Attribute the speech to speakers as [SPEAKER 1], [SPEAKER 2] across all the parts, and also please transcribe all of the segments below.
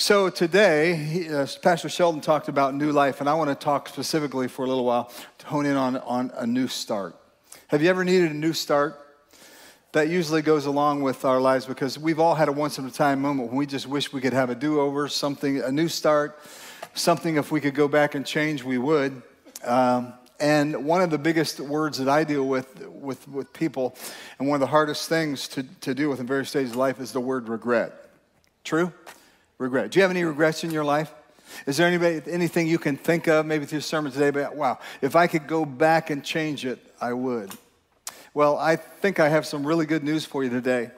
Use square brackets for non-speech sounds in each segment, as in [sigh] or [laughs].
[SPEAKER 1] So today, uh, Pastor Sheldon talked about new life, and I want to talk specifically for a little while to hone in on, on a new start. Have you ever needed a new start? That usually goes along with our lives because we've all had a once in a time moment when we just wish we could have a do over, something, a new start, something if we could go back and change, we would. Um, and one of the biggest words that I deal with, with with people, and one of the hardest things to, to deal with in various stages of life is the word regret. True? Regret. Do you have any regrets in your life? Is there anybody, anything you can think of, maybe through sermon today, but wow, if I could go back and change it, I would. Well, I think I have some really good news for you today.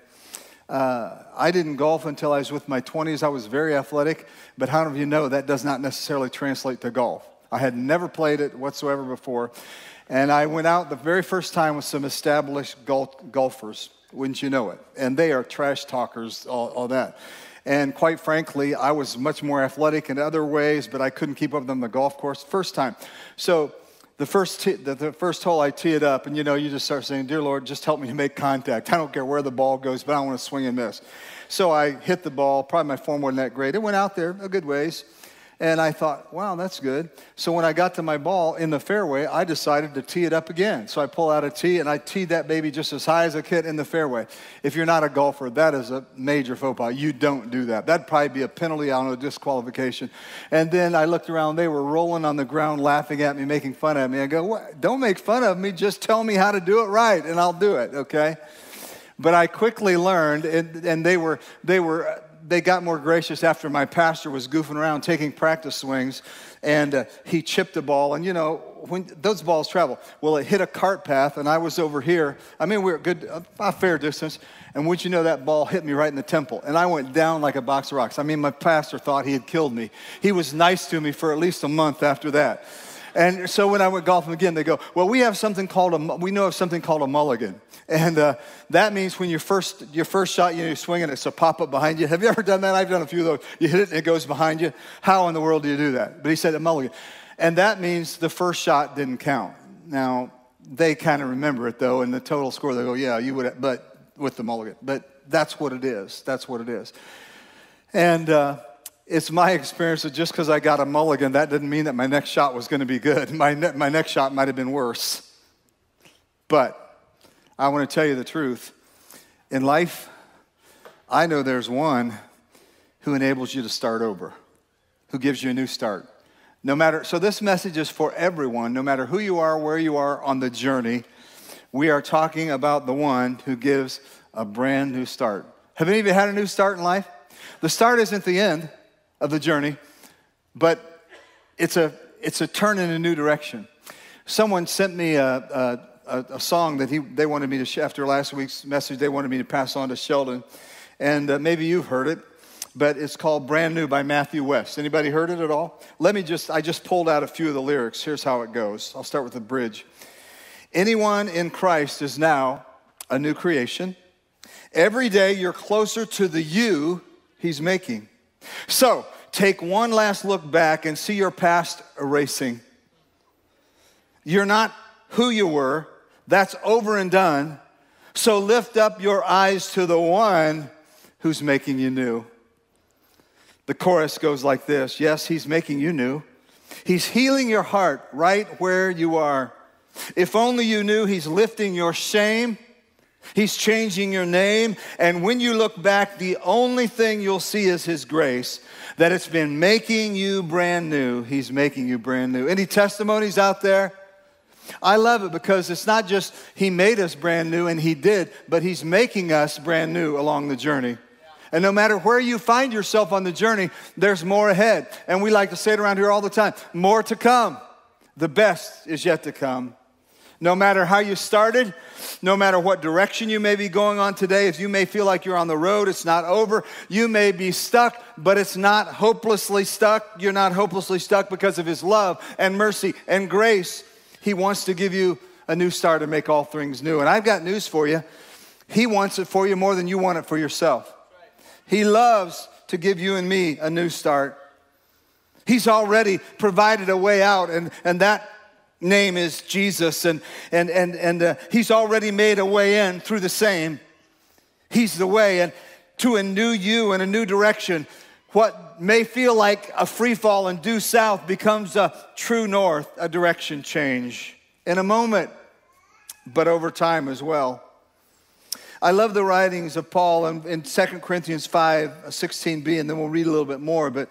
[SPEAKER 1] Uh, I didn't golf until I was with my 20s. I was very athletic, but how many of you know that does not necessarily translate to golf? I had never played it whatsoever before. And I went out the very first time with some established golf, golfers, wouldn't you know it? And they are trash talkers, all, all that. And quite frankly, I was much more athletic in other ways, but I couldn't keep up with them on the golf course first time. So the first, the, the, first hole I tee it up, and you know, you just start saying, Dear Lord, just help me to make contact. I don't care where the ball goes, but I want to swing and miss. So I hit the ball, probably my form wasn't that great. It went out there a good ways. And I thought, wow, that's good. So when I got to my ball in the fairway, I decided to tee it up again. So I pull out a tee and I teed that baby just as high as I could in the fairway. If you're not a golfer, that is a major faux pas. You don't do that. That'd probably be a penalty on a disqualification. And then I looked around, they were rolling on the ground, laughing at me, making fun of me. I go, what? don't make fun of me, just tell me how to do it right, and I'll do it, okay? But I quickly learned, and, and they were, they were, they got more gracious after my pastor was goofing around taking practice swings and uh, he chipped a ball. And you know when those balls travel well it hit a cart path and i was over here. I mean we are good a fair distance. And would you know that ball hit me right in the temple. And i went down like a box of rocks. I mean my pastor thought he had killed me. He was nice to me for at least a month after that and so when I went golfing again, they go, well, we have something called a, we know of something called a mulligan. And uh, that means when your first, your first shot, you know, you're swinging, it's a pop up behind you. Have you ever done that? I've done a few of those. You hit it and it goes behind you. How in the world do you do that? But he said a mulligan. And that means the first shot didn't count. Now, they kind of remember it though, and the total score, they go, yeah, you would, but with the mulligan. But that's what it is. That's what it is. And, uh, it's my experience that just because I got a mulligan, that didn't mean that my next shot was going to be good. [laughs] My, ne- my next shot might have been worse. But I want to tell you the truth. In life, I know there's one who enables you to start over, who gives you a new start. No matter, so this message is for everyone, no matter who you are, where you are on the journey. We are talking about the one who gives a brand new start. Have any of you had a new start in life? The start isn't the end of the journey, but it's a, it's a turn in a new direction. Someone sent me a, a, a song that he, they wanted me to, after last week's message, they wanted me to pass on to Sheldon. And uh, maybe you've heard it, but it's called Brand New by Matthew West. Anybody heard it at all? Let me just, I just pulled out a few of the lyrics. Here's how it goes. I'll start with the bridge. Anyone in Christ is now a new creation. Every day you're closer to the you he's making. So, take one last look back and see your past erasing. You're not who you were, that's over and done. So, lift up your eyes to the one who's making you new. The chorus goes like this Yes, he's making you new. He's healing your heart right where you are. If only you knew he's lifting your shame He's changing your name. And when you look back, the only thing you'll see is His grace, that it's been making you brand new. He's making you brand new. Any testimonies out there? I love it because it's not just He made us brand new, and He did, but He's making us brand new along the journey. And no matter where you find yourself on the journey, there's more ahead. And we like to say it around here all the time more to come. The best is yet to come. No matter how you started, no matter what direction you may be going on today, if you may feel like you're on the road, it's not over. You may be stuck, but it's not hopelessly stuck. You're not hopelessly stuck because of His love and mercy and grace. He wants to give you a new start and make all things new. And I've got news for you. He wants it for you more than you want it for yourself. He loves to give you and me a new start. He's already provided a way out, and, and that name is Jesus, and, and, and, and uh, He's already made a way in through the same. He's the way and to a new you and a new direction. what may feel like a free fall and due south becomes a true north, a direction change in a moment, but over time as well. I love the writings of Paul in, in 2 Corinthians 5 16b, and then we'll read a little bit more. But,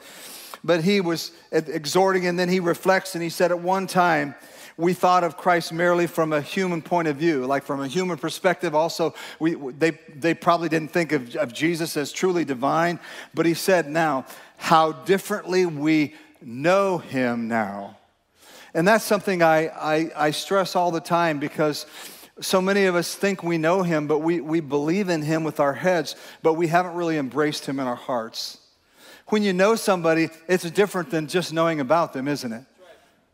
[SPEAKER 1] but he was exhorting, and then he reflects, and he said, At one time, we thought of Christ merely from a human point of view, like from a human perspective. Also, we, they, they probably didn't think of, of Jesus as truly divine. But he said, Now, how differently we know him now. And that's something I, I, I stress all the time because so many of us think we know him, but we, we believe in him with our heads, but we haven't really embraced him in our hearts. When you know somebody, it's different than just knowing about them, isn't it?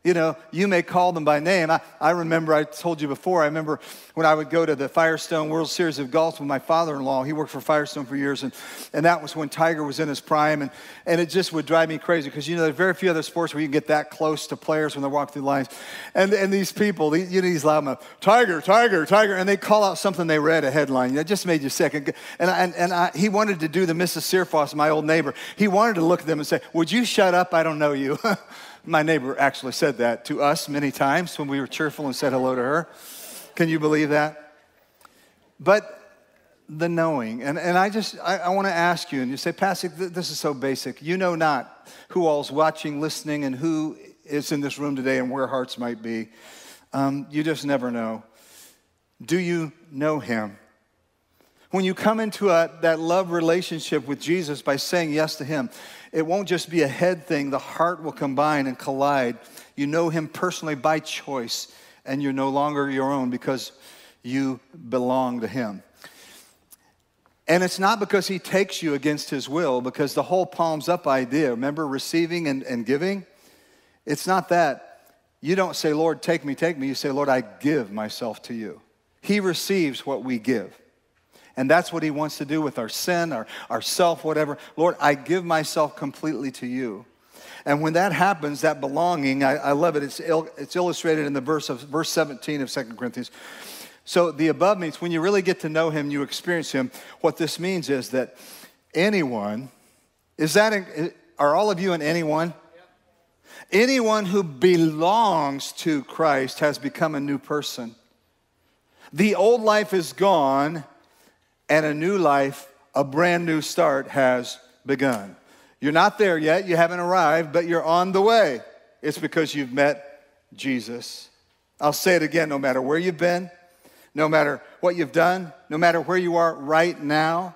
[SPEAKER 1] You know, you may call them by name. I, I remember, I told you before, I remember when I would go to the Firestone World Series of Golf with my father in law. He worked for Firestone for years, and, and that was when Tiger was in his prime. And, and it just would drive me crazy because, you know, there are very few other sports where you can get that close to players when they're walking through lines. And, and these people, these, you know, these loudmouth, Tiger, Tiger, Tiger, and they call out something they read, a headline. That just made you sick. And, and, and I, he wanted to do the Mrs. Searfoss, my old neighbor. He wanted to look at them and say, Would you shut up? I don't know you. [laughs] My neighbor actually said that to us many times when we were cheerful and said hello to her. Can you believe that? But the knowing, and, and I just, I, I want to ask you, and you say, Pastor, this is so basic. You know not who all's watching, listening, and who is in this room today and where hearts might be. Um, you just never know. Do you know him? When you come into a, that love relationship with Jesus by saying yes to Him, it won't just be a head thing, the heart will combine and collide. You know Him personally by choice, and you're no longer your own because you belong to Him. And it's not because He takes you against His will, because the whole palms up idea, remember receiving and, and giving? It's not that. You don't say, Lord, take me, take me. You say, Lord, I give myself to you. He receives what we give. And that's what he wants to do with our sin, our, our self, whatever. Lord, I give myself completely to you. And when that happens, that belonging, I, I love it. It's, il, it's illustrated in the verse of verse 17 of 2 Corinthians. So the above means when you really get to know him, you experience him. What this means is that anyone, is that, are all of you in anyone? Anyone who belongs to Christ has become a new person. The old life is gone and a new life, a brand new start has begun. You're not there yet, you haven't arrived, but you're on the way. It's because you've met Jesus. I'll say it again no matter where you've been, no matter what you've done, no matter where you are right now,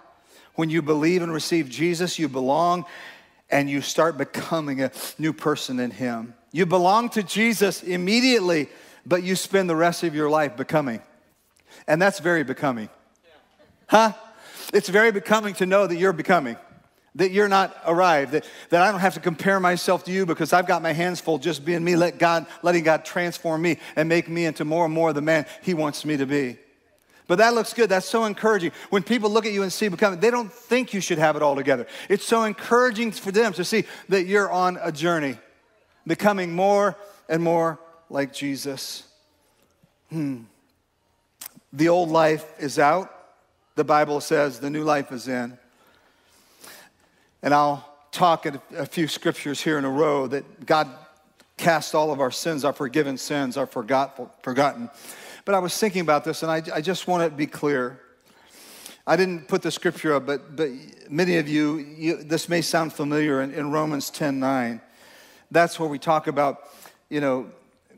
[SPEAKER 1] when you believe and receive Jesus, you belong and you start becoming a new person in Him. You belong to Jesus immediately, but you spend the rest of your life becoming. And that's very becoming. Huh? It's very becoming to know that you're becoming, that you're not arrived, that, that I don't have to compare myself to you because I've got my hands full just being me, let God, letting God transform me and make me into more and more the man He wants me to be. But that looks good. That's so encouraging. When people look at you and see becoming, they don't think you should have it all together. It's so encouraging for them to see that you're on a journey, becoming more and more like Jesus. Hmm. The old life is out the Bible says the new life is in. And I'll talk at a few scriptures here in a row that God cast all of our sins, our forgiven sins, our forgotten. But I was thinking about this, and I, I just want to be clear. I didn't put the scripture up, but, but many of you, you this may sound familiar in, in Romans 10 9. That's where we talk about, you know,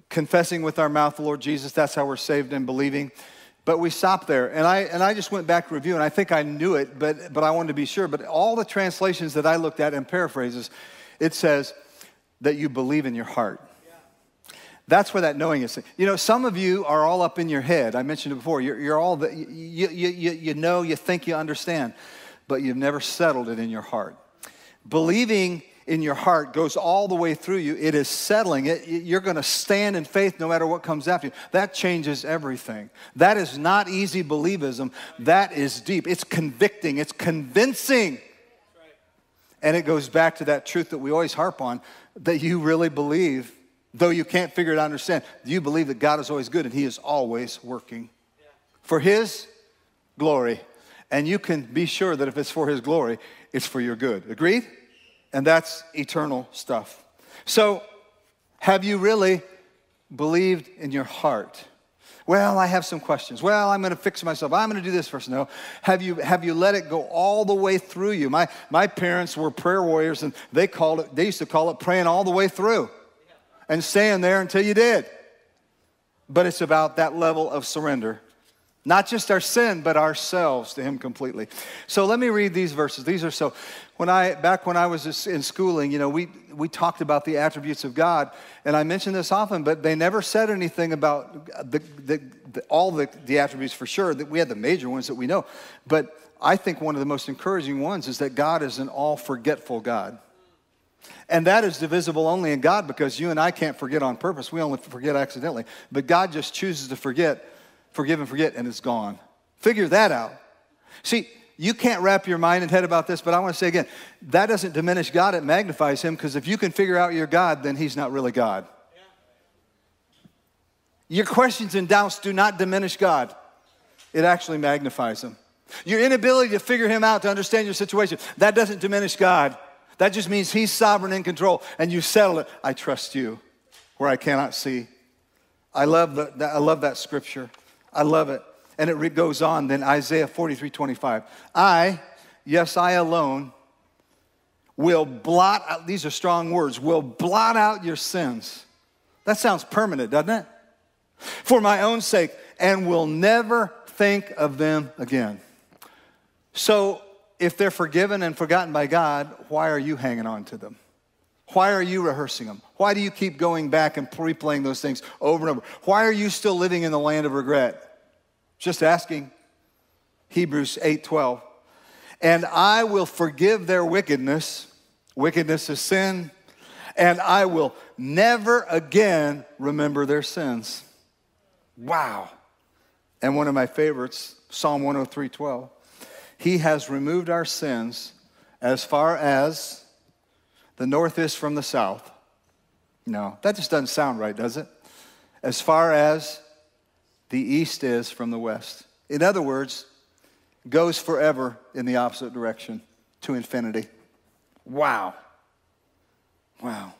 [SPEAKER 1] confessing with our mouth the Lord Jesus. That's how we're saved and believing. But we stopped there. And I, and I just went back to review, and I think I knew it, but, but I wanted to be sure. But all the translations that I looked at and paraphrases, it says that you believe in your heart. That's where that knowing is. You know, some of you are all up in your head. I mentioned it before. You're, you're all, the, you, you, you, you know, you think you understand, but you've never settled it in your heart. Believing in your heart goes all the way through you. It is settling it. You're going to stand in faith no matter what comes after you. That changes everything. That is not easy believism. That is deep. It's convicting, it's convincing. And it goes back to that truth that we always harp on that you really believe, though you can't figure it out, understand, you believe that God is always good and He is always working for His glory. And you can be sure that if it's for His glory, it's for your good. Agreed? And that's eternal stuff. So, have you really believed in your heart? Well, I have some questions. Well, I'm going to fix myself. I'm going to do this first. No. Have you, have you let it go all the way through you? My, my parents were prayer warriors, and they called it, they used to call it praying all the way through and staying there until you did. But it's about that level of surrender. Not just our sin, but ourselves to Him completely. So let me read these verses. These are so, when I, back when I was in schooling, you know, we, we talked about the attributes of God, and I mention this often, but they never said anything about the, the, the, all the, the attributes for sure. That we had the major ones that we know. But I think one of the most encouraging ones is that God is an all forgetful God. And that is divisible only in God because you and I can't forget on purpose. We only forget accidentally. But God just chooses to forget forgive and forget, and it's gone. Figure that out. See, you can't wrap your mind and head about this, but I want to say again that doesn't diminish God, it magnifies Him because if you can figure out your God, then He's not really God. Your questions and doubts do not diminish God, it actually magnifies Him. Your inability to figure Him out, to understand your situation, that doesn't diminish God. That just means He's sovereign in control, and you settle it. I trust you where I cannot see. I love, the, I love that scripture. I love it. And it goes on then, Isaiah 43 25. I, yes, I alone, will blot out, these are strong words, will blot out your sins. That sounds permanent, doesn't it? For my own sake, and will never think of them again. So, if they're forgiven and forgotten by God, why are you hanging on to them? Why are you rehearsing them? Why do you keep going back and replaying those things over and over? Why are you still living in the land of regret? Just asking. Hebrews 8:12. And I will forgive their wickedness. Wickedness is sin. And I will never again remember their sins. Wow. And one of my favorites, Psalm 103:12. He has removed our sins as far as the north is from the south. No, that just doesn't sound right, does it? As far as the east is from the west. In other words, goes forever in the opposite direction to infinity. Wow. Wow.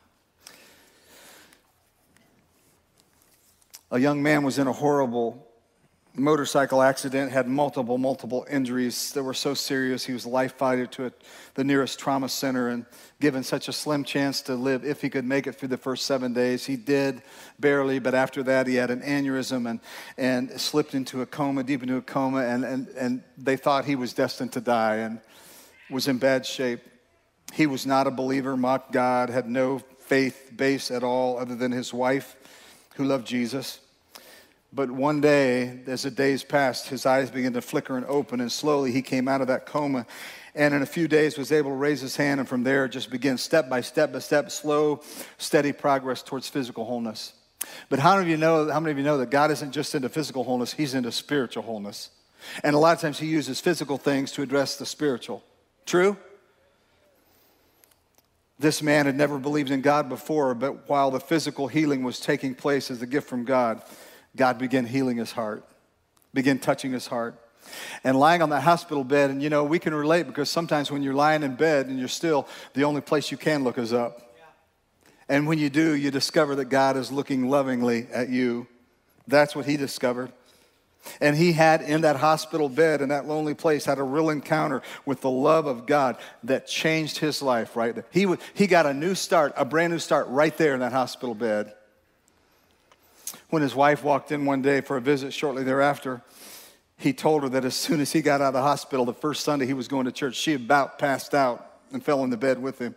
[SPEAKER 1] A young man was in a horrible motorcycle accident, had multiple, multiple injuries that were so serious. He was life flighted to a, the nearest trauma center and given such a slim chance to live if he could make it through the first seven days. He did barely, but after that, he had an aneurysm and, and slipped into a coma, deep into a coma, and, and, and they thought he was destined to die and was in bad shape. He was not a believer, mocked God, had no faith base at all other than his wife who loved Jesus. But one day, as the days passed, his eyes began to flicker and open, and slowly he came out of that coma. And in a few days, was able to raise his hand, and from there, just begin step by step by step, slow, steady progress towards physical wholeness. But how many of you know? How many of you know that God isn't just into physical wholeness; He's into spiritual wholeness. And a lot of times, He uses physical things to address the spiritual. True. This man had never believed in God before, but while the physical healing was taking place as a gift from God, God began healing his heart, began touching his heart. And lying on that hospital bed, and you know, we can relate because sometimes when you're lying in bed and you're still, the only place you can look is up. And when you do, you discover that God is looking lovingly at you. That's what he discovered. And he had in that hospital bed, in that lonely place, had a real encounter with the love of God that changed his life right there. He, he got a new start, a brand new start right there in that hospital bed when his wife walked in one day for a visit shortly thereafter, he told her that as soon as he got out of the hospital, the first Sunday he was going to church, she about passed out and fell in the bed with him.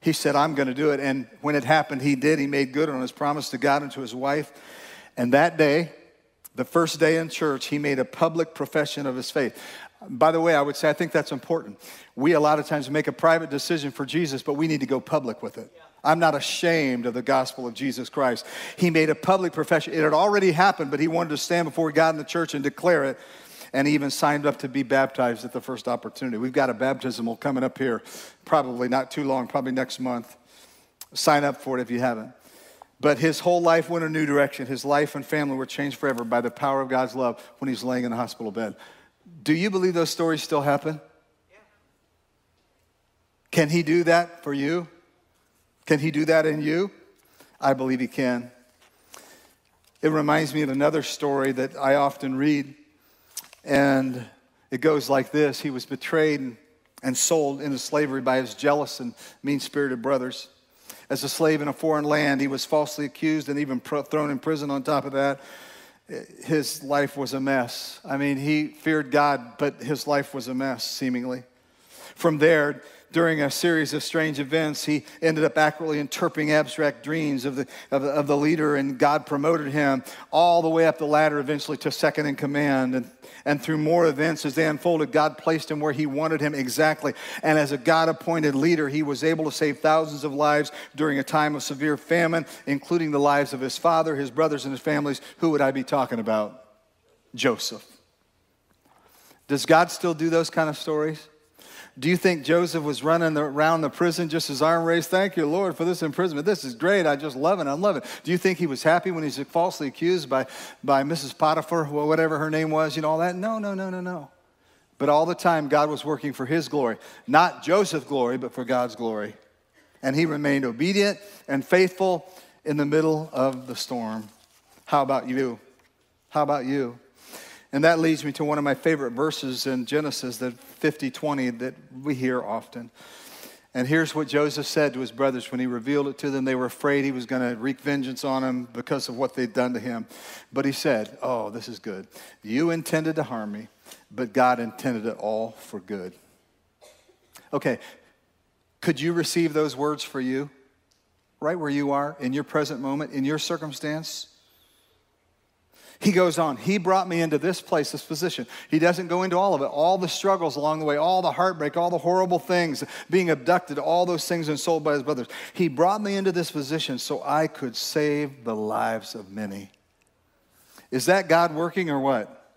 [SPEAKER 1] He said, I'm going to do it. And when it happened, he did. He made good on his promise to God and to his wife. And that day, the first day in church, he made a public profession of his faith. By the way, I would say I think that's important. We a lot of times make a private decision for Jesus, but we need to go public with it. Yeah. I'm not ashamed of the gospel of Jesus Christ. He made a public profession. It had already happened, but he wanted to stand before God in the church and declare it. And he even signed up to be baptized at the first opportunity. We've got a baptismal coming up here, probably not too long, probably next month. Sign up for it if you haven't. But his whole life went a new direction. His life and family were changed forever by the power of God's love when he's laying in the hospital bed. Do you believe those stories still happen? Can He do that for you? Can He do that in you? I believe He can. It reminds me of another story that I often read, and it goes like this He was betrayed and sold into slavery by his jealous and mean spirited brothers. As a slave in a foreign land, he was falsely accused and even thrown in prison on top of that. His life was a mess. I mean, he feared God, but his life was a mess, seemingly. From there, during a series of strange events, he ended up accurately interpreting abstract dreams of the, of the, of the leader, and God promoted him all the way up the ladder, eventually to second in command. And, and through more events as they unfolded, God placed him where he wanted him exactly. And as a God appointed leader, he was able to save thousands of lives during a time of severe famine, including the lives of his father, his brothers, and his families. Who would I be talking about? Joseph. Does God still do those kind of stories? Do you think Joseph was running around the prison just his arm raised? Thank you, Lord, for this imprisonment. This is great. I just love it. I love it. Do you think he was happy when he's falsely accused by, by Mrs. Potiphar, whatever her name was, you know, all that? No, no, no, no, no. But all the time, God was working for his glory. Not Joseph's glory, but for God's glory. And he remained obedient and faithful in the middle of the storm. How about you? How about you? And that leads me to one of my favorite verses in Genesis, the 50 20 that we hear often. And here's what Joseph said to his brothers when he revealed it to them. They were afraid he was going to wreak vengeance on them because of what they'd done to him. But he said, Oh, this is good. You intended to harm me, but God intended it all for good. Okay, could you receive those words for you? Right where you are, in your present moment, in your circumstance? He goes on, He brought me into this place, this position. He doesn't go into all of it, all the struggles along the way, all the heartbreak, all the horrible things, being abducted, all those things and sold by his brothers. He brought me into this position so I could save the lives of many. Is that God working or what?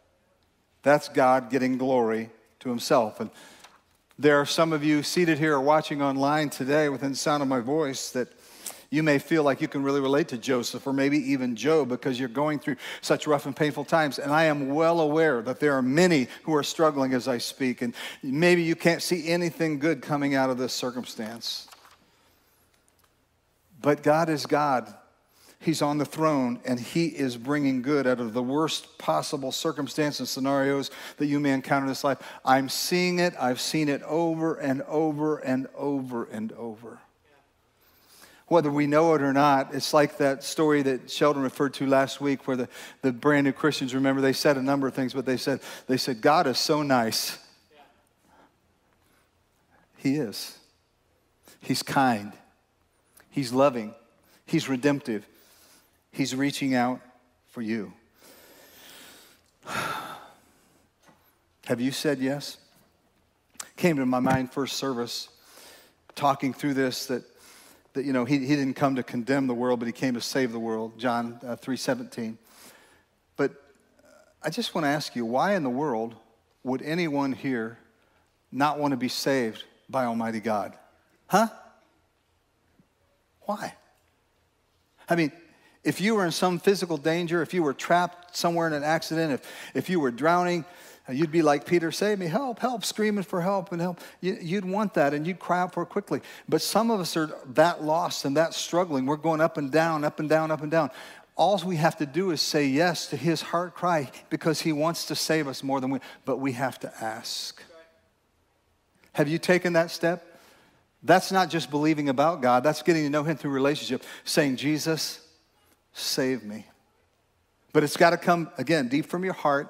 [SPEAKER 1] That's God getting glory to himself. And there are some of you seated here or watching online today within sound of my voice that you may feel like you can really relate to Joseph or maybe even Job because you're going through such rough and painful times. And I am well aware that there are many who are struggling as I speak. And maybe you can't see anything good coming out of this circumstance. But God is God. He's on the throne and he is bringing good out of the worst possible circumstances and scenarios that you may encounter in this life. I'm seeing it. I've seen it over and over and over and over whether we know it or not. It's like that story that Sheldon referred to last week where the, the brand new Christians, remember, they said a number of things, but they said, they said, God is so nice. He is. He's kind. He's loving. He's redemptive. He's reaching out for you. [sighs] Have you said yes? Came to my mind first service, talking through this, that that, you know, he, he didn't come to condemn the world, but he came to save the world, John uh, 3.17. But I just want to ask you, why in the world would anyone here not want to be saved by Almighty God? Huh? Why? I mean, if you were in some physical danger, if you were trapped somewhere in an accident, if, if you were drowning, You'd be like Peter, save me, help, help, screaming for help and help. You'd want that and you'd cry out for it quickly. But some of us are that lost and that struggling. We're going up and down, up and down, up and down. All we have to do is say yes to his heart cry because he wants to save us more than we, but we have to ask. Have you taken that step? That's not just believing about God, that's getting to know him through relationship, saying, Jesus, save me. But it's got to come, again, deep from your heart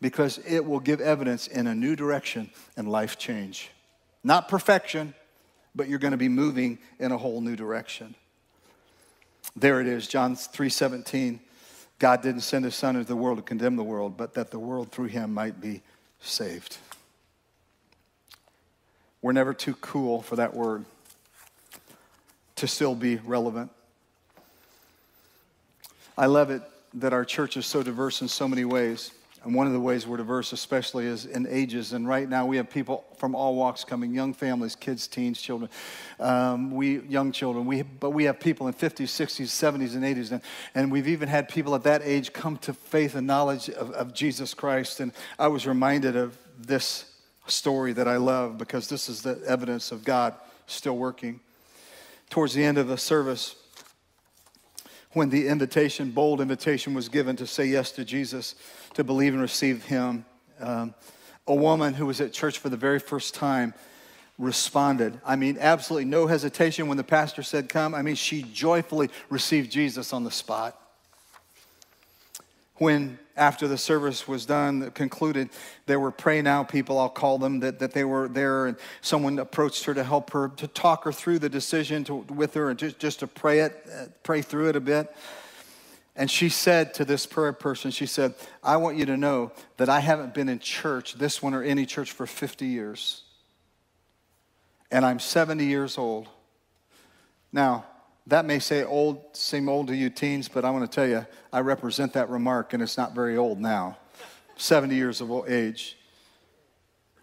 [SPEAKER 1] because it will give evidence in a new direction and life change. Not perfection, but you're going to be moving in a whole new direction. There it is, John 3:17. God didn't send his son into the world to condemn the world, but that the world through him might be saved. We're never too cool for that word to still be relevant. I love it that our church is so diverse in so many ways. And one of the ways we're diverse, especially, is in ages. And right now, we have people from all walks coming young families, kids, teens, children. Um, we, young children. We, but we have people in 50s, 60s, 70s, and 80s. And, and we've even had people at that age come to faith and knowledge of, of Jesus Christ. And I was reminded of this story that I love because this is the evidence of God still working. Towards the end of the service, when the invitation, bold invitation, was given to say yes to Jesus, to believe and receive Him, um, a woman who was at church for the very first time responded. I mean, absolutely no hesitation when the pastor said, Come. I mean, she joyfully received Jesus on the spot. When, after the service was done, concluded, there were pray now people, I'll call them, that, that they were there, and someone approached her to help her, to talk her through the decision to, with her, and just, just to pray it, uh, pray through it a bit. And she said to this prayer person, she said, I want you to know that I haven't been in church, this one or any church, for 50 years and I'm 70 years old. Now, that may say old, seem old to you teens, but I want to tell you, I represent that remark, and it's not very old now. 70 years of age.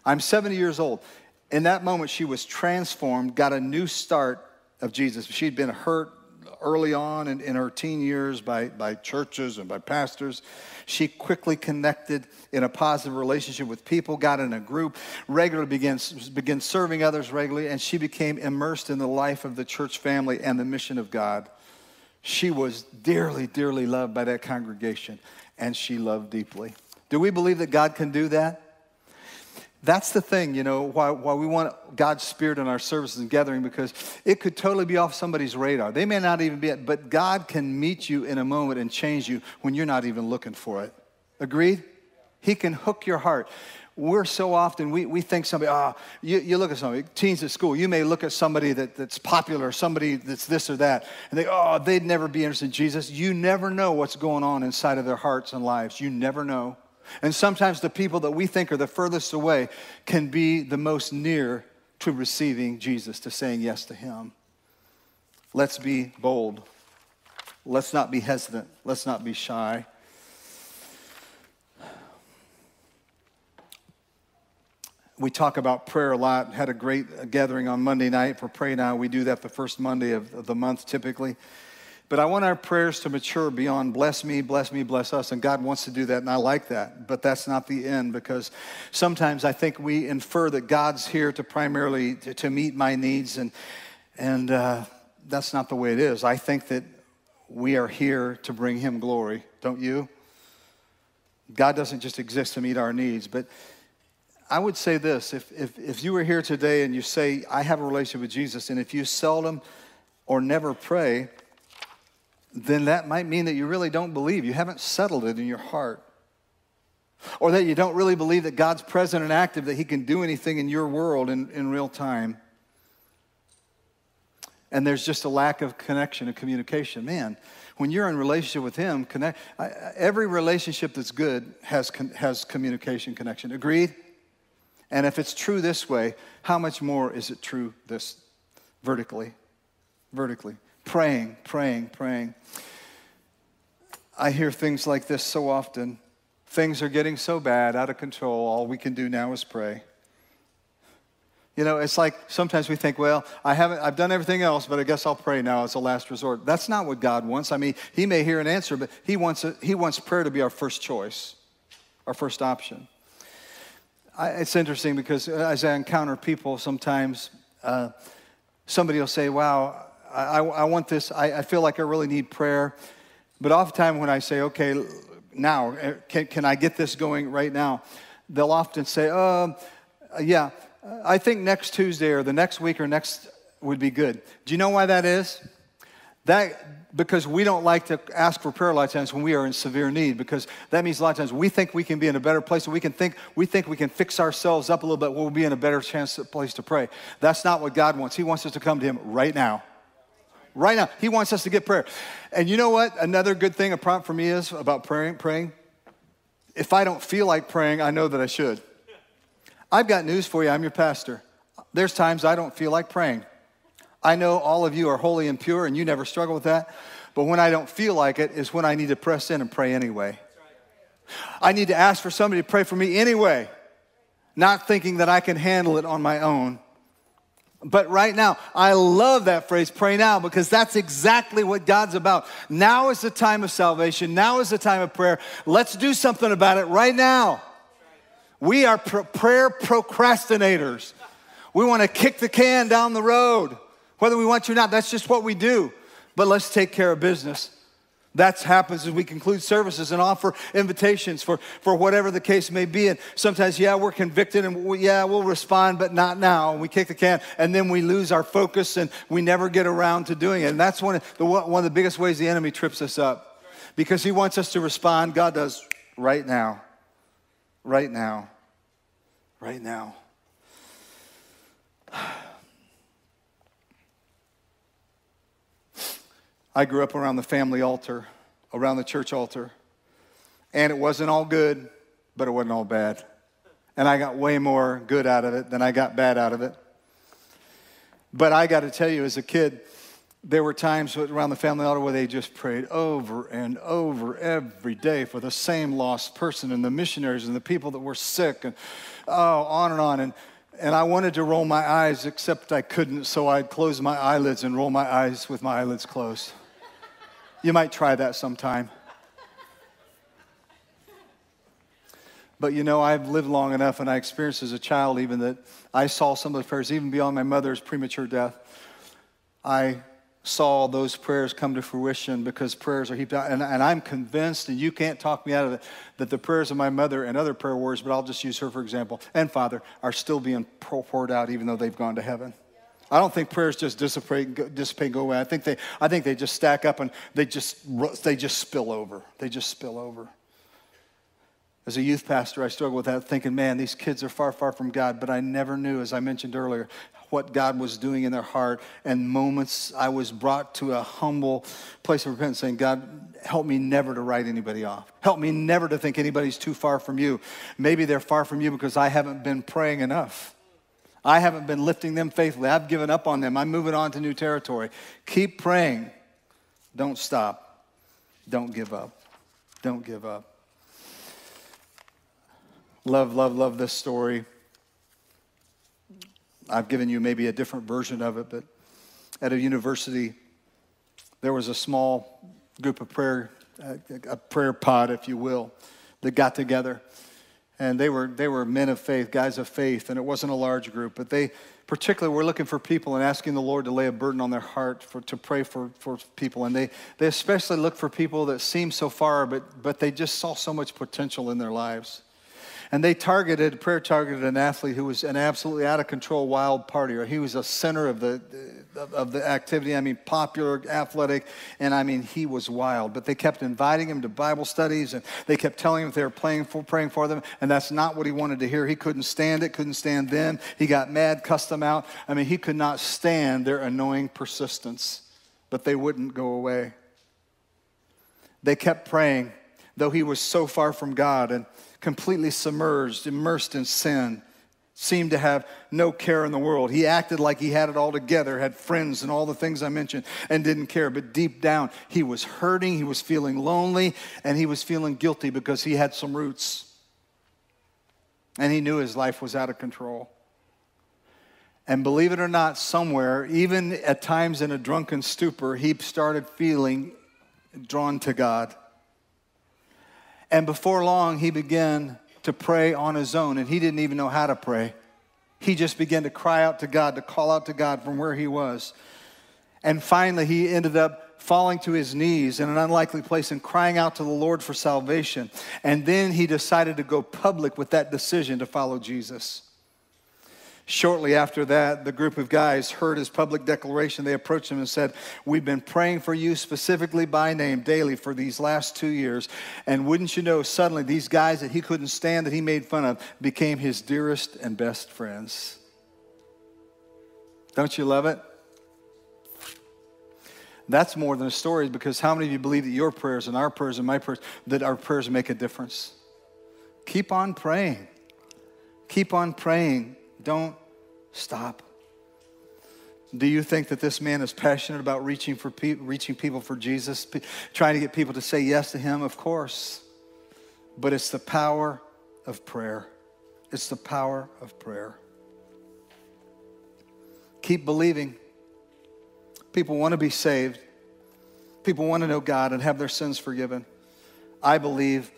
[SPEAKER 1] I'm 70 years old. In that moment, she was transformed, got a new start of Jesus. She'd been hurt early on in, in her teen years by, by churches and by pastors. She quickly connected in a positive relationship with people, got in a group, regularly began, began serving others regularly, and she became immersed in the life of the church family and the mission of God. She was dearly, dearly loved by that congregation, and she loved deeply. Do we believe that God can do that? That's the thing, you know, why, why we want God's Spirit in our services and gathering because it could totally be off somebody's radar. They may not even be it, but God can meet you in a moment and change you when you're not even looking for it. Agreed? He can hook your heart. We're so often, we, we think somebody, ah, oh, you, you look at somebody, teens at school, you may look at somebody that, that's popular, somebody that's this or that, and they, oh, they'd never be interested in Jesus. You never know what's going on inside of their hearts and lives. You never know. And sometimes the people that we think are the furthest away can be the most near to receiving Jesus, to saying yes to Him. Let's be bold. Let's not be hesitant. Let's not be shy. We talk about prayer a lot. Had a great gathering on Monday night for Pray Now. We do that the first Monday of the month typically. But I want our prayers to mature beyond bless me, bless me, bless us. And God wants to do that, and I like that. But that's not the end because sometimes I think we infer that God's here to primarily to, to meet my needs, and, and uh, that's not the way it is. I think that we are here to bring Him glory, don't you? God doesn't just exist to meet our needs, but I would say this if, if, if you were here today and you say, I have a relationship with Jesus, and if you seldom or never pray, then that might mean that you really don't believe. You haven't settled it in your heart. Or that you don't really believe that God's present and active, that He can do anything in your world in, in real time. And there's just a lack of connection and communication. Man, when you're in relationship with Him, connect, every relationship that's good has, has communication connection. Agreed? And if it's true this way, how much more is it true this vertically? Vertically praying, praying, praying. I hear things like this so often. Things are getting so bad, out of control. All we can do now is pray. You know, it's like sometimes we think, well, I haven't, I've done everything else, but I guess I'll pray now as a last resort. That's not what God wants. I mean, He may hear an answer, but He wants, a, he wants prayer to be our first choice, our first option. I, it's interesting because as I encounter people sometimes, uh, somebody will say, wow, I, I want this, I, I, feel like I really need prayer. But oftentimes when I say, okay, now, eh, can, can I get this going right now? They'll often say, uh, yeah, I think next Tuesday or the next week or next would be good. Do you know why that is? That because we don't like to ask for prayer a lot of times when we are in severe need, because that means a lot of times we think we can be in a better place, we can think we think we can fix ourselves up a little bit. We'll be in a better chance place to pray. That's not what God wants. He wants us to come to Him right now right now. He wants us to get prayer. And you know what? Another good thing, a prompt for me is about praying. praying. If I don't feel like praying, I know that I should. I've got news for you. I'm your pastor. There's times I don't feel like praying. I know all of you are holy and pure, and you never struggle with that. But when I don't feel like it is when I need to press in and pray anyway. I need to ask for somebody to pray for me anyway, not thinking that I can handle it on my own. But right now, I love that phrase, pray now, because that's exactly what God's about. Now is the time of salvation. Now is the time of prayer. Let's do something about it right now. We are prayer procrastinators. We want to kick the can down the road, whether we want to or not. That's just what we do. But let's take care of business. That happens as we conclude services and offer invitations for, for whatever the case may be. And sometimes, yeah, we're convicted and we, yeah, we'll respond, but not now. And we kick the can and then we lose our focus and we never get around to doing it. And that's one of the, one of the biggest ways the enemy trips us up because he wants us to respond. God does right now, right now, right now. I grew up around the family altar, around the church altar, and it wasn't all good, but it wasn't all bad. And I got way more good out of it than I got bad out of it. But I got to tell you, as a kid, there were times around the family altar where they just prayed over and over every day for the same lost person and the missionaries and the people that were sick and oh, on and on. And and I wanted to roll my eyes, except I couldn't, so I'd close my eyelids and roll my eyes with my eyelids closed. You might try that sometime. But you know, I've lived long enough and I experienced as a child even that I saw some of those prayers, even beyond my mother's premature death. I saw those prayers come to fruition because prayers are heaped out. And, and, I'm convinced, and you can't talk me out of it, that the prayers of my mother and other prayer warriors, but I'll just use her for example, and Father, are still being poured out even though they've gone to heaven. I don't think prayers just dissipate, dissipate, go away. I think they, I think they just stack up and they just, they just spill over. They just spill over. As a youth pastor, I struggled with that, thinking, man, these kids are far, far from God. But I never knew, as I mentioned earlier, what God was doing in their heart. And moments I was brought to a humble place of repentance, saying, God, help me never to write anybody off. Help me never to think anybody's too far from you. Maybe they're far from you because I haven't been praying enough. I haven't been lifting them faithfully. I've given up on them. I'm moving on to new territory. Keep praying. Don't stop. Don't give up. Don't give up. Love, love, love this story. I've given you maybe a different version of it, but at a university, there was a small group of prayer, a prayer pod, if you will, that got together and they were they were men of faith guys of faith and it wasn't a large group but they particularly were looking for people and asking the lord to lay a burden on their heart for, to pray for, for people and they, they especially looked for people that seemed so far but, but they just saw so much potential in their lives and they targeted, prayer targeted an athlete who was an absolutely out of control wild partier. He was a center of the, of the activity. I mean, popular, athletic, and I mean, he was wild. But they kept inviting him to Bible studies and they kept telling him they were praying for, praying for them, and that's not what he wanted to hear. He couldn't stand it, couldn't stand them. He got mad, cussed them out. I mean, he could not stand their annoying persistence, but they wouldn't go away. They kept praying, though he was so far from God. And completely submerged, immersed in sin, seemed to have no care in the world. He acted like he had it all together, had friends and all the things I mentioned, and didn't care. But deep down, he was hurting, he was feeling lonely, and he was feeling guilty because he had some roots. And he knew his life was out of control. And believe it or not, somewhere, even at times in a drunken stupor, he started feeling drawn to God. And before long, he began to pray on his own, and he didn't even know how to pray. He just began to cry out to God, to call out to God from where he was. And finally, he ended up falling to his knees in an unlikely place and crying out to the Lord for salvation. And then he decided to go public with that decision to follow Jesus. Shortly after that, the group of guys heard his public declaration. They approached him and said, We've been praying for you specifically by name daily for these last two years. And wouldn't you know, suddenly these guys that he couldn't stand, that he made fun of, became his dearest and best friends. Don't you love it? That's more than a story because how many of you believe that your prayers and our prayers and my prayers, that our prayers make a difference? Keep on praying. Keep on praying. Don't stop. Do you think that this man is passionate about reaching, for pe- reaching people for Jesus, pe- trying to get people to say yes to him? Of course. But it's the power of prayer. It's the power of prayer. Keep believing. People want to be saved. People want to know God and have their sins forgiven. I believe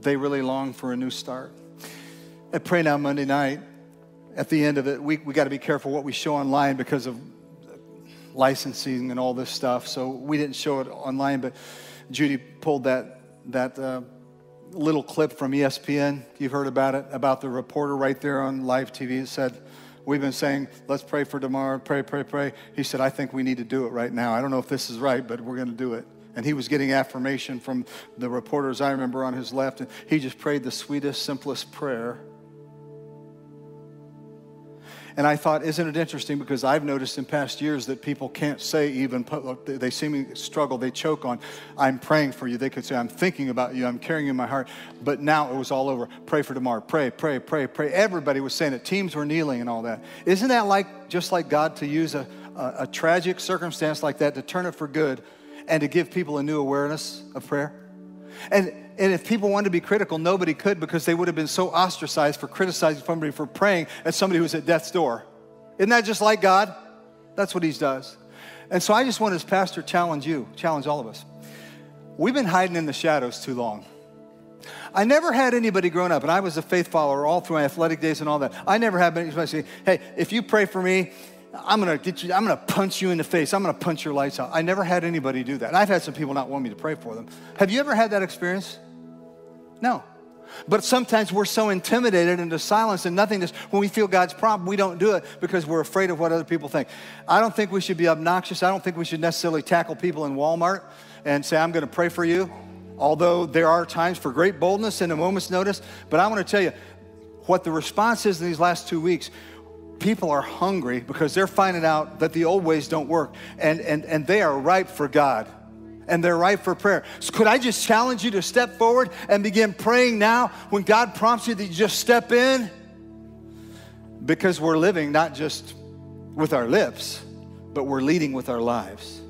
[SPEAKER 1] they really long for a new start. At Pray Now Monday night, at the end of it, we, we got to be careful what we show online because of licensing and all this stuff. So we didn't show it online, but Judy pulled that, that uh, little clip from ESPN. You've heard about it, about the reporter right there on live TV. It said, We've been saying, let's pray for tomorrow, pray, pray, pray. He said, I think we need to do it right now. I don't know if this is right, but we're going to do it. And he was getting affirmation from the reporters I remember on his left. And he just prayed the sweetest, simplest prayer. And I thought, isn't it interesting? Because I've noticed in past years that people can't say even, they seem to struggle, they choke on, I'm praying for you. They could say, I'm thinking about you, I'm carrying you in my heart. But now it was all over. Pray for Damar. Pray, pray, pray, pray. Everybody was saying it. Teams were kneeling and all that. Isn't that like, just like God to use a, a, a tragic circumstance like that to turn it for good and to give people a new awareness of prayer? And and if people wanted to be critical, nobody could because they would have been so ostracized for criticizing somebody for praying at somebody who's at death's door. Isn't that just like God? That's what he does. And so I just want as pastor challenge you, challenge all of us. We've been hiding in the shadows too long. I never had anybody growing up, and I was a faith follower all through my athletic days and all that. I never had anybody say, hey, if you pray for me, I'm gonna get you, I'm gonna punch you in the face. I'm gonna punch your lights out. I never had anybody do that. And I've had some people not want me to pray for them. Have you ever had that experience? No. But sometimes we're so intimidated into silence and nothingness when we feel God's problem, we don't do it because we're afraid of what other people think. I don't think we should be obnoxious. I don't think we should necessarily tackle people in Walmart and say, I'm to pray for you. Although there are times for great boldness and a moment's notice. But I want to tell you what the response is in these last two weeks. People are hungry because they're finding out that the old ways don't work and, and, and they are ripe for God and they're ripe for prayer. So, could I just challenge you to step forward and begin praying now when God prompts you that you just step in? Because we're living not just with our lips, but we're leading with our lives.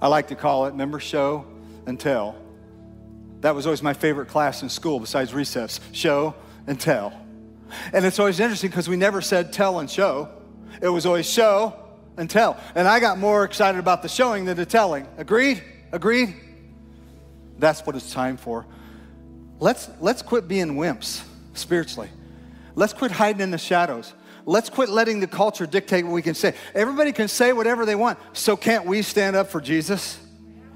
[SPEAKER 1] I like to call it, member show and tell. That was always my favorite class in school besides recess show and tell. And it's always interesting because we never said tell and show, it was always show and tell. And I got more excited about the showing than the telling. Agreed? Agreed? That's what it's time for. Let's, let's quit being wimps spiritually. Let's quit hiding in the shadows. Let's quit letting the culture dictate what we can say. Everybody can say whatever they want. So can't we stand up for Jesus?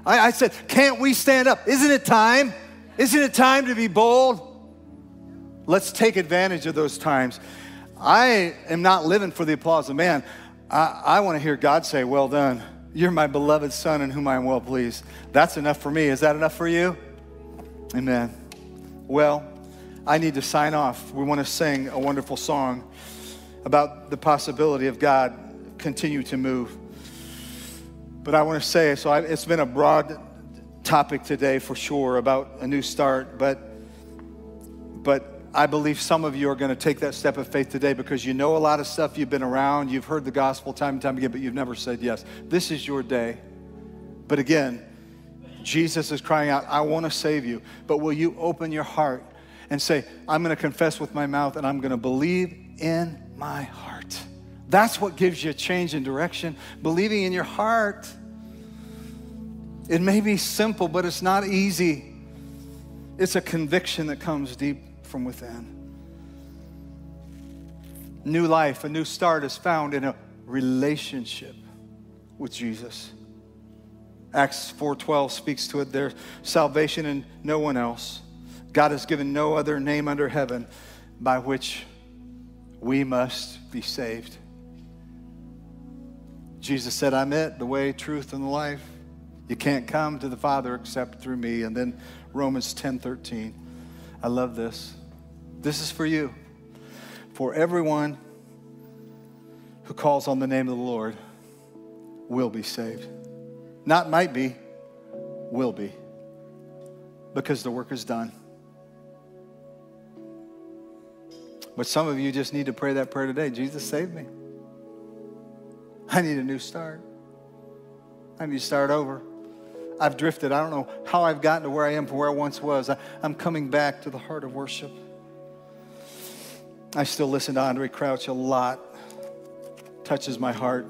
[SPEAKER 1] I, I said, can't we stand up? Isn't it time? Isn't it time to be bold? Let's take advantage of those times. I am not living for the applause of man. I, I want to hear God say, Well done you're my beloved son in whom I am well pleased. That's enough for me. Is that enough for you? Amen. Well, I need to sign off. We want to sing a wonderful song about the possibility of God continue to move. But I want to say, so I, it's been a broad topic today for sure about a new start, but but I believe some of you are going to take that step of faith today because you know a lot of stuff, you've been around, you've heard the gospel time and time again, but you've never said yes. This is your day. But again, Jesus is crying out, I want to save you. But will you open your heart and say, I'm going to confess with my mouth and I'm going to believe in my heart? That's what gives you a change in direction. Believing in your heart. It may be simple, but it's not easy. It's a conviction that comes deep from within. New life, a new start is found in a relationship with Jesus. Acts 4:12 speaks to it there's salvation in no one else. God has given no other name under heaven by which we must be saved. Jesus said, I'm it, the way, truth, and the life. You can't come to the Father except through me. And then Romans 10 13. I love this. This is for you. For everyone who calls on the name of the Lord will be saved. Not might be, will be. Because the work is done. But some of you just need to pray that prayer today Jesus, save me. I need a new start. I need to start over. I've drifted. I don't know how I've gotten to where I am from where I once was. I, am coming back to the heart of worship. I still listen to Andraé Crouch a lot. Touches my heart.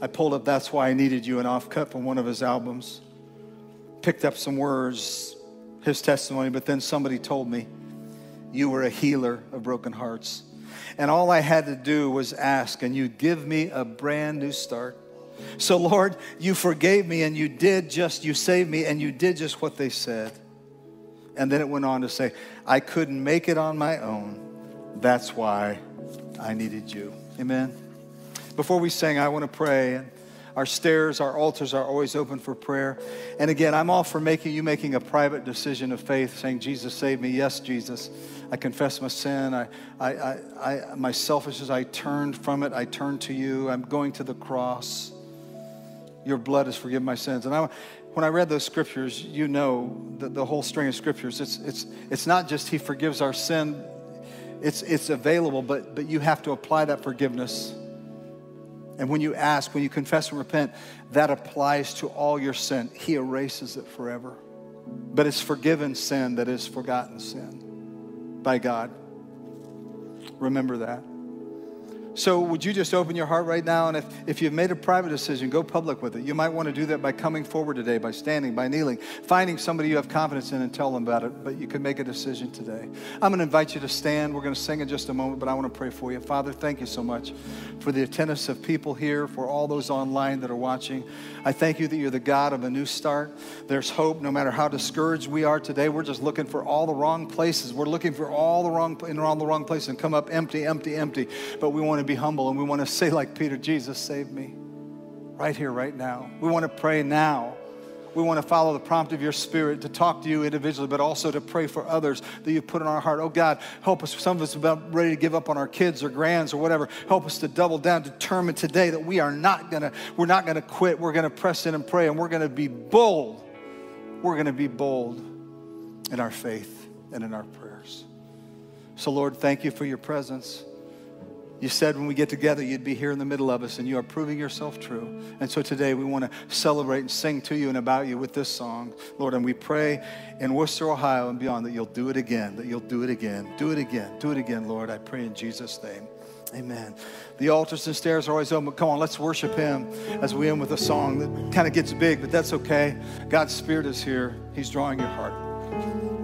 [SPEAKER 1] I pulled up That's Why I Needed You, an off cut from one of his albums. Picked up some words, his testimony, but then somebody told me, You were a healer of broken hearts. and all I had to do was ask, and you'd give me a brand new start. So, Lord, you forgave me, and you did just, you saved me, and you did just what they said. And then it went on to say, I couldn't make it on my own. That's why I needed you. Amen. Before we sing, I want to pray. Our stairs, our altars are always open for prayer. And again, I'm all for making you making a private decision of faith, saying, Jesus, save me. Yes, Jesus. I confess my sin. I, I, I, I, my selfishness, I turned from it. I turned to you. I'm going to the cross. Your blood has forgiven my sins. And I, when I read those scriptures, you know the, the whole string of scriptures. It's, it's, it's not just He forgives our sin, it's, it's available, but, but you have to apply that forgiveness and when you ask, when you confess and repent, that applies to all your sin. He erases it forever. But it's forgiven sin that is forgotten sin by God. Remember that. So, would you just open your heart right now? And if, if you've made a private decision, go public with it. You might want to do that by coming forward today, by standing, by kneeling, finding somebody you have confidence in and tell them about it. But you can make a decision today. I'm going to invite you to stand. We're going to sing in just a moment, but I want to pray for you. Father, thank you so much for the attendance of people here, for all those online that are watching. I thank you that you're the God of a new start. There's hope no matter how discouraged we are today. We're just looking for all the wrong places. We're looking for all the wrong in all the wrong places and come up empty, empty, empty. But we want to be humble and we want to [laughs] say, like Peter, Jesus, save me. Right here, right now. We want to pray now. We want to follow the prompt of your spirit to talk to you individually, but also to pray for others that you've put in our heart. Oh God, help us. Some of us are about ready to give up on our kids or grands or whatever. Help us to double down, determine today that we are not gonna, we're not gonna quit. We're gonna press in and pray, and we're gonna be bold. We're gonna be bold in our faith and in our prayers. So, Lord, thank you for your presence. You said when we get together, you'd be here in the middle of us, and you are proving yourself true. And so today, we want to celebrate and sing to you and about you with this song, Lord. And we pray in Wooster, Ohio, and beyond that you'll do it again, that you'll do it again, do it again, do it again, Lord. I pray in Jesus' name. Amen. The altars and stairs are always open. Come on, let's worship Him as we end with a song that kind of gets big, but that's okay. God's Spirit is here, He's drawing your heart.